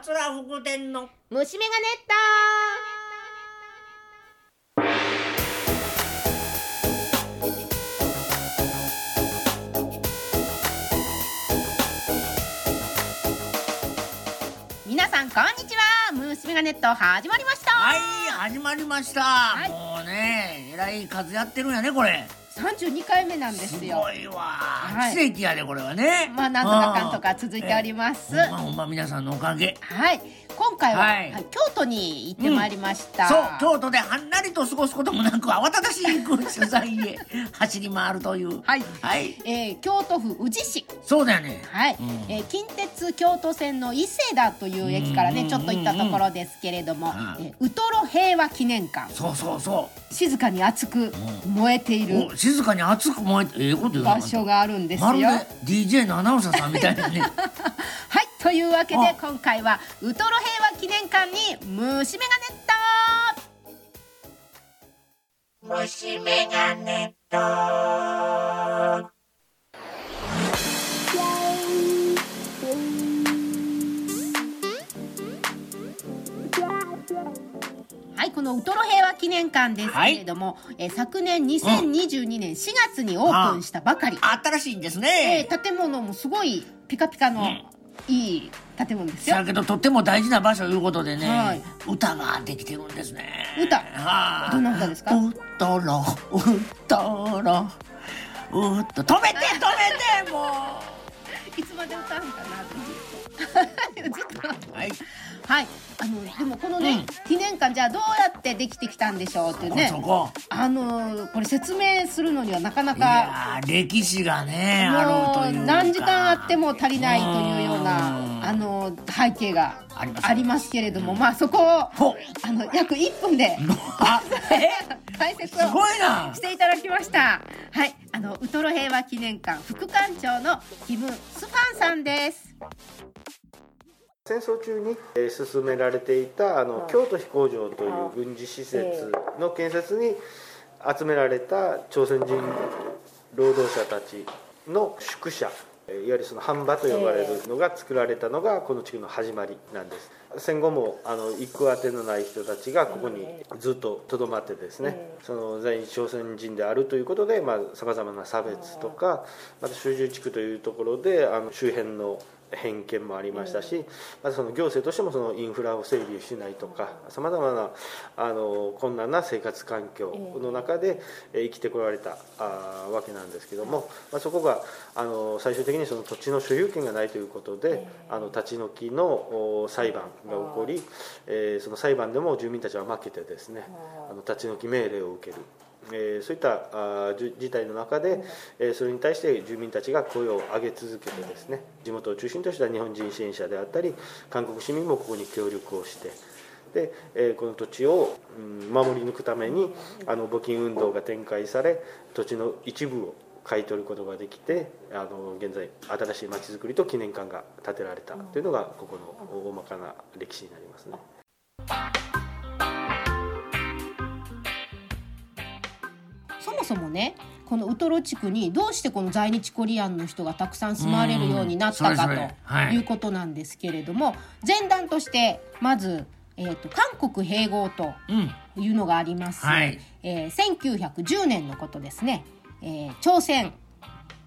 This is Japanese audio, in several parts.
桂福店の。虫眼鏡皆さんこんにちは。虫眼鏡と始まりました。はい始まりました、い。もうねえらい数やってるんやねこれ32回目なんですすよごいわ、い。奇跡やでこれはね。まあなんとかかんとか続いております。ほんまほんま皆さんのおかげ。はい今回は、はい。はい京都に行ってまいりました、そう京都ではんなりと過ごすこともなく慌ただしく取材へ 走り回るという。はい。はい。えー京都府宇治市。そうだよね。はい、うん。えー近鉄京都線の伊勢田という駅からね、うん。ちょっと行ったところですけれども、うん。えーウトロ平和記念館。そうそうそ静かに熱く燃えていうるお静かに熱く燃えてええこと場所があるんですよ。まるではい DJ のアナウンサーさんみたいなね というわけであ。今回はウトロ平和記念館に虫眼鏡と虫眼鏡はいこのウトロ平和記念館ですけれども、えー昨年2022年4月にオープンしたばかり、新しいんですえねー建物もすごいピカピカのうんいい建物ですよ。だけどとっても大事な場所いうことでね、はい。歌ができてるんですね。歌？はい。どんな歌ですか？うっとろうっとろ。うっと止めて止めても いつまで歌うんかなってず っとはいはい。あのでもこのね、うん。記念館じゃあどうやってできてきたんでしょうっていうね。そこあのこれ説明するのにはなかないかやー歴史がねあるというか。もう何時間あっても足りないというよううん。なあの背景があります。ありますけれどもまあそこをほあの約1分で あえ？解説すをごいな。していただきました。はい。あのウトロ平和記念館副館長のキム・スファンさんです戦争中にえー進められていたあの京都飛行場という軍事施設の建設に集められた朝鮮人労働者たちの宿舎えーいわゆるその飯場と呼ばれるのが作られたのがこの地区の始まりなんです。戦後もあの行く当てのない人たちがここにずっととどまってですねその在日朝鮮人であるということでさまざ、まな差別とかまた集中地区というところであの周辺の偏見もありましたし、またその行政としてもそのインフラを整備しないとかさまざまなあの困難な生活環境の中でえー生きてこられたわけなんですけども、まあ、そこがあの最終的にその土地の所有権がないということであの立ち退きのお裁判が起こり、えーその裁判でも住民たちは負けてですねあの立ち退き命令を受ける。えーそういったあ事態の中で、えーそれに対して住民たちが声を上げ続けてですね地元を中心とした日本人支援者であったり韓国市民もここに協力をしてで、えーこの土地を、うん守り抜くためにあの募金運動が展開され土地の一部を買い取ることができてあの現在新しい町づくりと記念館が建てられたというのがここの大まかな歴史になりますね。そもねこのウトロ地区にどうしてこの在日コリアンの人がたくさん住まわれるようになったかとい。うことなんですけれども前段としてまず、えー、と韓国併合とうんいうのがあります、はい。えー1910年のことですね、えー朝鮮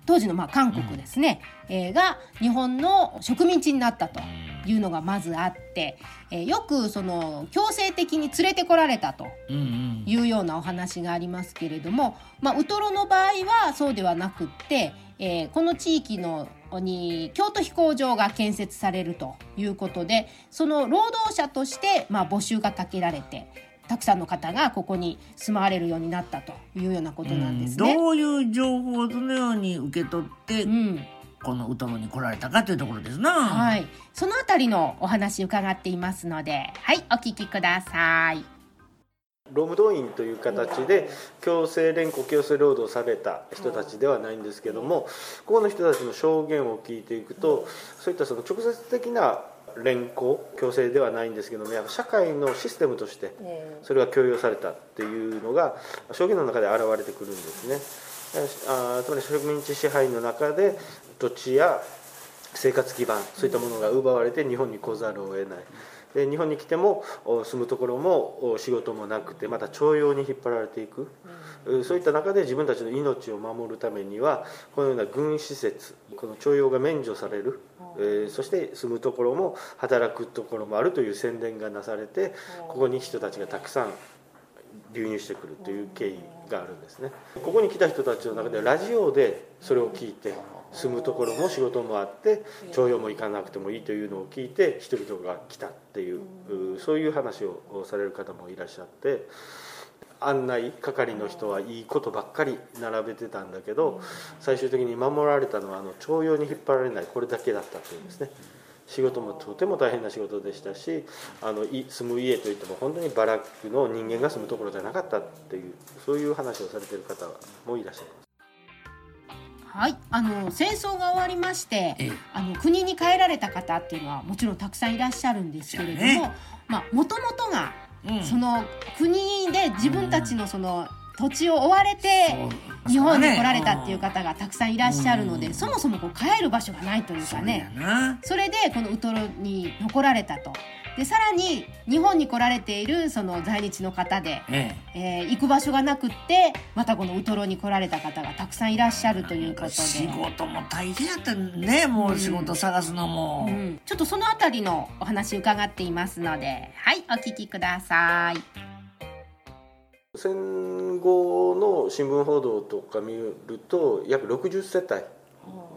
当時のまあ韓国ですね、えーが日本の植民地になったというのがまずあって、えーよくその強制的に連れてこられたとうんうん。いうようなお話がありますけれども、まあ、ウトロの場合はそうではなくって、えーこの地域のに京都飛行場が建設されるということでその労働者として、まあ、募集がかけられてたくさんの方がここに住まわれるようになったというようなことなんですね。どういう情報をどのように受け取って、うんこのウトロに来られたかというところですな。はい、そのあたりのお話伺っていますので、はい、お聞きください。労務動員という形で強制連行強制労働された人たちではないんですけどもここの人たちの証言を聞いていくとそういったその直接的な連行強制ではないんですけどもやっぱ社会のシステムとしてそれが強要されたっていうのが証言の中で現れてくるんですねあーつまり植民地支配の中で土地や生活基盤そういったものが奪われて日本に来ざるを得ない。で日本に来てもお住むところもお仕事もなくてまた徴用に引っ張られていく、そういった中で自分たちの命を守るためにはこのような軍施設この徴用が免除される、えーそして住むところも働くところもあるという宣伝がなされてここに人たちがたくさん流入してくるという経緯があるんですね。ここに来た人たちの中ではラジオでそれを聞いて住むところも仕事もあって徴用も行かなくてもいいというのを聞いて人々が来たっていううそういう話をされる方もいらっしゃって案内係の人はいいことばっかり並べてたんだけど最終的に守られたのはあの徴用に引っ張られないこれだけだったというんですね。仕事もとても大変な仕事でしたしあのい住む家といっても本当にバラックの人間が住むところじゃなかったっていうそういう話をされてる方もいらっしゃいますはい、あの戦争が終わりまして、ええ。あの国に帰られた方っていうのはもちろんたくさんいらっしゃるんですけれどじゃあも、まあ元々がうん。その国で自分たちのその土地を追われて日本に来られたっていう方がたくさんいらっしゃるので、うん。そもそもこう帰る場所がないというかね。それでこのウトロに残られたと。でさらに日本に来られているその在日の方で、ええ。ー行く場所がなくってまたこのウトロに来られた方がたくさんいらっしゃるということで。仕事も大変やったね。もう仕事探すのも、うん、ちょっとそのあたりのお話伺っていますのではいお聞きください戦後の新聞報道とか見ると約60世帯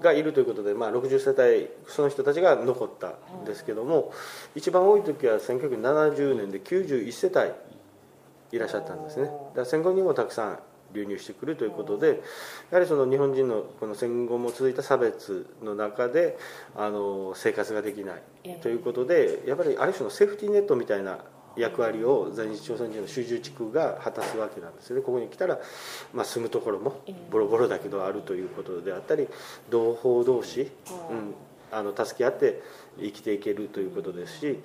がいるということで、まあ、60世帯その人たちが残ったんですけども一番多い時は1970年で91世帯いらっしゃったんですね。だから戦後にもたくさん流入してくるということでやはりその日本人のこの戦後も続いた差別の中であの生活ができないということでやっぱりある種のセーフティーネットみたいな役割を在日朝鮮人の集中地区が果たすわけなんですよね。ここに来たら、まあ、住むところもボロボロだけどあるということであったり同胞同士、うん、あの助け合って生きていけるということですし、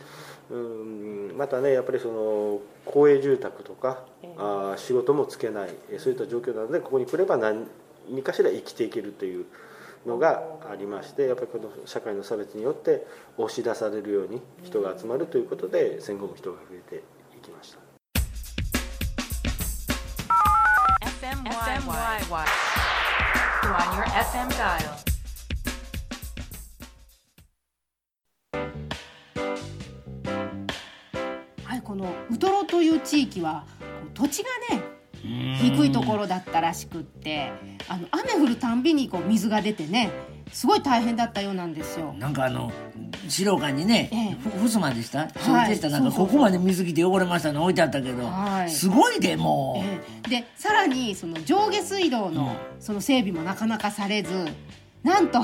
うん、またねやっぱりその公営住宅とかあー仕事もつけないえそういった状況なのでここに来れば何かしら生きていけるというのがありましてやっぱりこの社会の差別によって押し出されるように人が集まるということで戦後も人が増えていきました。FMYY. On your FM dial. はいこのウトロという地域は土地がね低いところだったらしくってあの雨降るたんびにこう水が出てねすごい大変だったようなんですよ。なんかあの資料館にね、ええ。ふふすまでした？そうでした、なんかここまで水着て汚れましたの置いてあったけど、はい。すごいでもう、ええ。でさらにその上下水道のその整備もなかなかされずなんと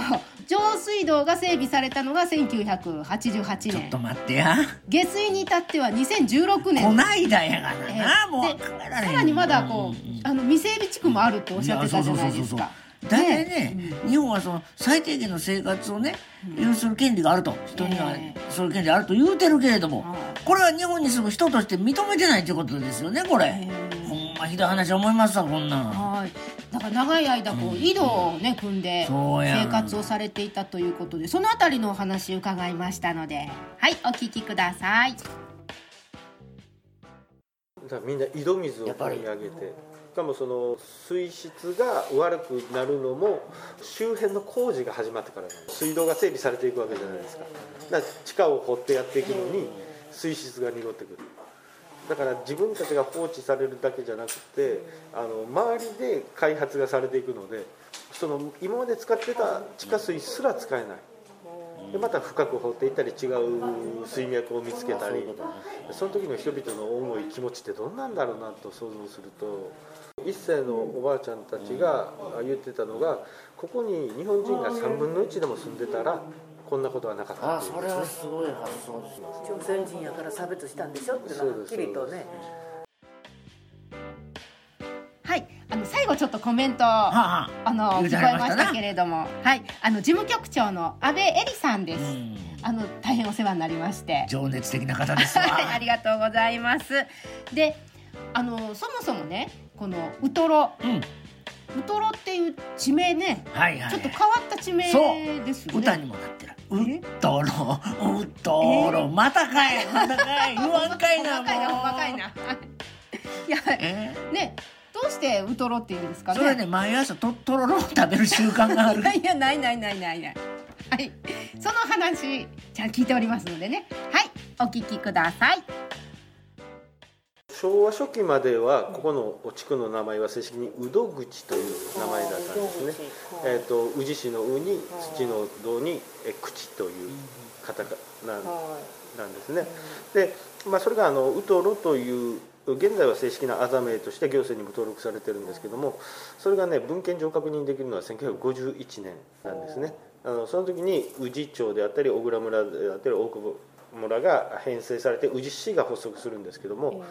上水道が整備されたのが1988年。ちょっと待ってや。下水に至っては2016年。こないだやがな、ええ。なもうさらにまだこう、んん。あの未整備地区もあるっておっしゃってたじゃないですか。大体ね日本はその最低限の生活をね有する権利があると。人にはええ。そういう権利あると言うてるけれども、はいこれは日本に住む人として認めてないということですよねこれ、ええ。ほんまひどい話思いますわこんなん。はい、だから長い間こう井戸をね組んで生活をされていたということでそのあたりのお話伺いましたので。はいお聞きください。だからみんな井戸水を汲み上げて。しかもその水質が悪くなるのも周辺の工事が始まってからなんです。水道が整備されていくわけじゃないですか。だから地下を掘ってやっていくのに水質が濁ってくるだから自分たちが放置されるだけじゃなくてあの周りで開発がされていくのでその今まで使ってた地下水すら使えない。でまた深く掘っていったり違う水脈を見つけたり。その時の人々の思い気持ちってどんなんだろうなと想像すると。一世のおばあちゃんたちが言ってたのがここに日本人が3分の1でも住んでたらこんなことはなかったっていう。んですごい発想です朝鮮人やから差別したんでしょっていうのははっきりとね。はい。あの最後ちょっとコメントはあはあの聞こえましたけれども。はい。あの事務局長の安倍恵里さんです、うん。あの大変お世話になりまして。情熱的な方です ありがとうございます。で、あのそもそもね、このウトロ、うんウトロっていう地名ね、はいはい。ちょっと変わった地名ですよね。歌にもなってる。うえっとろうっとろまたかい。またかい。言わんかいなもう。若いな。若 いやえ？ねどうしてウトロって言うんですかね？それね。毎朝ととろろを食べる習慣がある。いやないないないないない。はい、その話じゃあ聞いておりますのでね。はい、お聞きください。昭和初期まではここの地区の名前は正式に宇戸口という名前だったんですね。えっ、と宇治市の宇に土の土にえ口というカタカナなんですね。で、まあそれがあのウトロという現在は正式なあざ名として行政にも登録されてるんですけども、それがね文献上確認できるのは1951年なんですね。あのその時に宇治町であったり小倉村であったり大久保村が編成されて宇治市が発足するんですけども。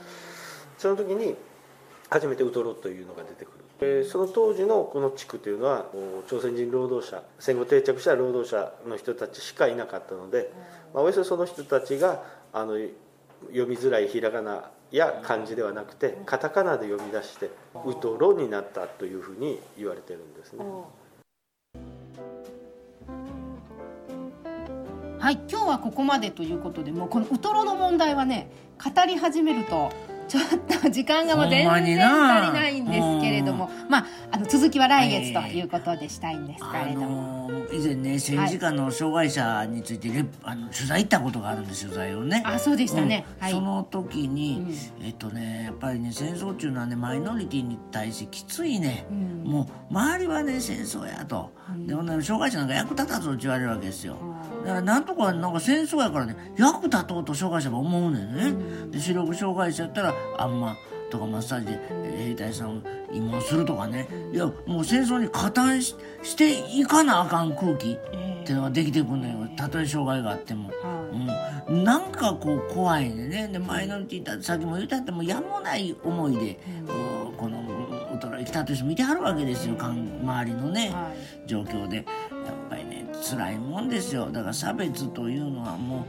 その時に初めてウトロというのが出てくる、えーその当時のこの地区というのはお朝鮮人労働者戦後定着した労働者の人たちしかいなかったので、まあ、およそその人たちがあの読みづらいひらがなや漢字ではなくてカタカナで読み出してウトロになったというふうに言われてるんですね。はい、今日はここまでということで、もうこのウトロの問題はね、語り始めると。ちょっと時間がもう全然足りになないんですけれども、まあ、あの続きは来月ということでしたいんですけあれども。の以前ね戦時下の障害者についてレあの取材行ったことがあるんです取材をね。あ、そうでしたね。はい。うんその時に、えっとねやっぱりね戦争中のはねマイノリティに対してきついね、うんもう周りはね戦争やと、でほんなら障害者なんか役立たずって言われるわけですよ、だからなんとかなんか戦争やからね役立とうと障害者が思うねんね、で視力障害者やったらあんまとかマッサージで兵隊さんを慰問するとかね。いやもう戦争に加担ししていかなあかん空気っていうのができてくるのよ。たとえ障害があっても。うん、なんかこう怖いねでマイノリティだってさっきも言ったってもやもない思いで、こうこの大人生きたとしてもいてはるわけですよ、周りのね、はい。状況で。やっぱりね辛いもんですよ。だから差別というのはも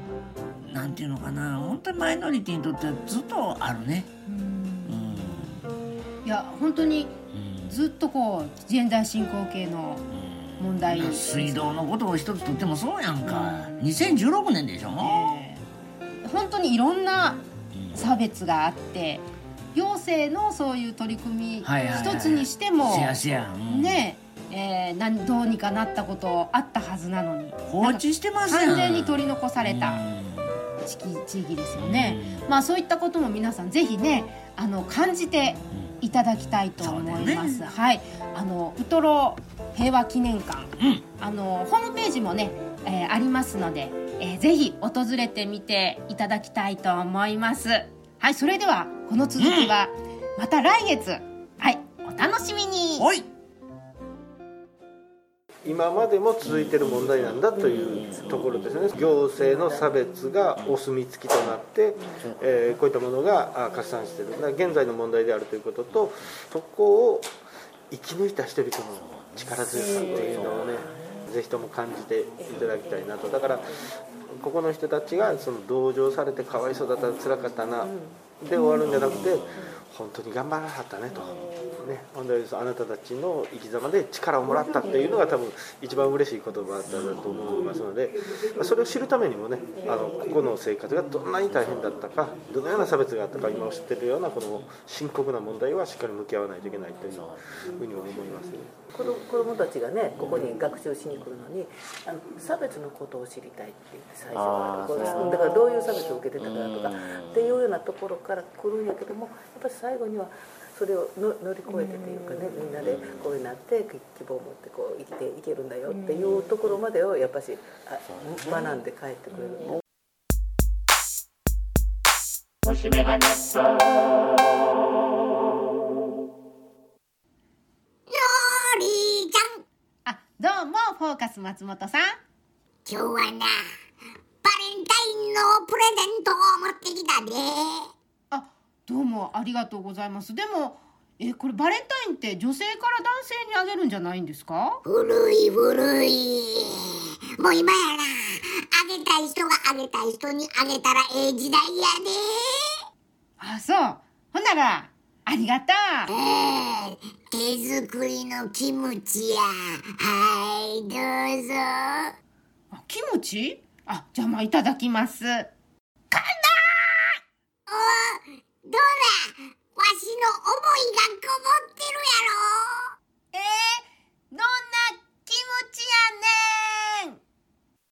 うなんていうのかな本当にマイノリティにとってはずっとあるね。うん。いや、本当にうん。ずっとこう現在進行形の問題。です水道のことを一つとってもそうやんか、2016年でしょ、え。ー本当にいろんな差別があって行政のそういう取り組み一つにしてもねえーなんどうにかなったことあったはずなのに。放置してます完全に取り残されたうん。地域地域ですよね。まあそういったことも皆さんぜひねあの感じていただきたいと思います。はい、あのウトロ平和記念館、あのホームページもね、えーありますので、えーぜひ訪れてみていただきたいと思います。はい、それではこの続きはまた来月、はい、お楽しみに。おい。今までも続いている問題なんだというところですね。行政の差別がお墨付きとなって、えーこういったものがあ拡散している現在の問題であるということとそこを生き抜いた人々の力強さっていうのをねぜひとも感じていただきたいなと。だからここの人たちがその同情されてかわいそうだったつらかったなで終わるんじゃなくて本当に頑張らはったねと、ね、本当にあなたたちの生き様で力をもらったっていうのが多分一番嬉しい言葉だったと思いますのでまあそれを知るためにもねあのここの生活がどんなに大変だったかどのような差別があったか今おってるようなこの深刻な問題はしっかり向き合わないといけないというふうに思いますね。子供子供たちがねここに学習しに来るのにあの差別のことを知りたいって言って最初はこう。だからどういう差別を受けてたかとかっていうようなところから来るんやけどもやっぱり最後にはそれをの乗り越えてというかねみんなでこういうなって希望を持ってこう生きていけるんだよっていうところまでをやっぱしあ学んで帰ってくれる。んでロリー。ちゃん。あ、どうもフォーカス松本さん。今日はなバレンタインのプレゼントを持ってきたで。あ、どうもありがとうございます。でも、え、これバレンタインって女性から男性にあげるんじゃないんですか？古い古いもう今やなあげたい人があげたい人にあげたらええ時代やであ、そう。ほんなら、ありがとう。えー、手作りのキムチや。はい、どうぞ。あキムチ？あ、じゃあまあいただきます。おどうだ？わしの思いがこもってるやろ？えー、どんな気持ちやねん？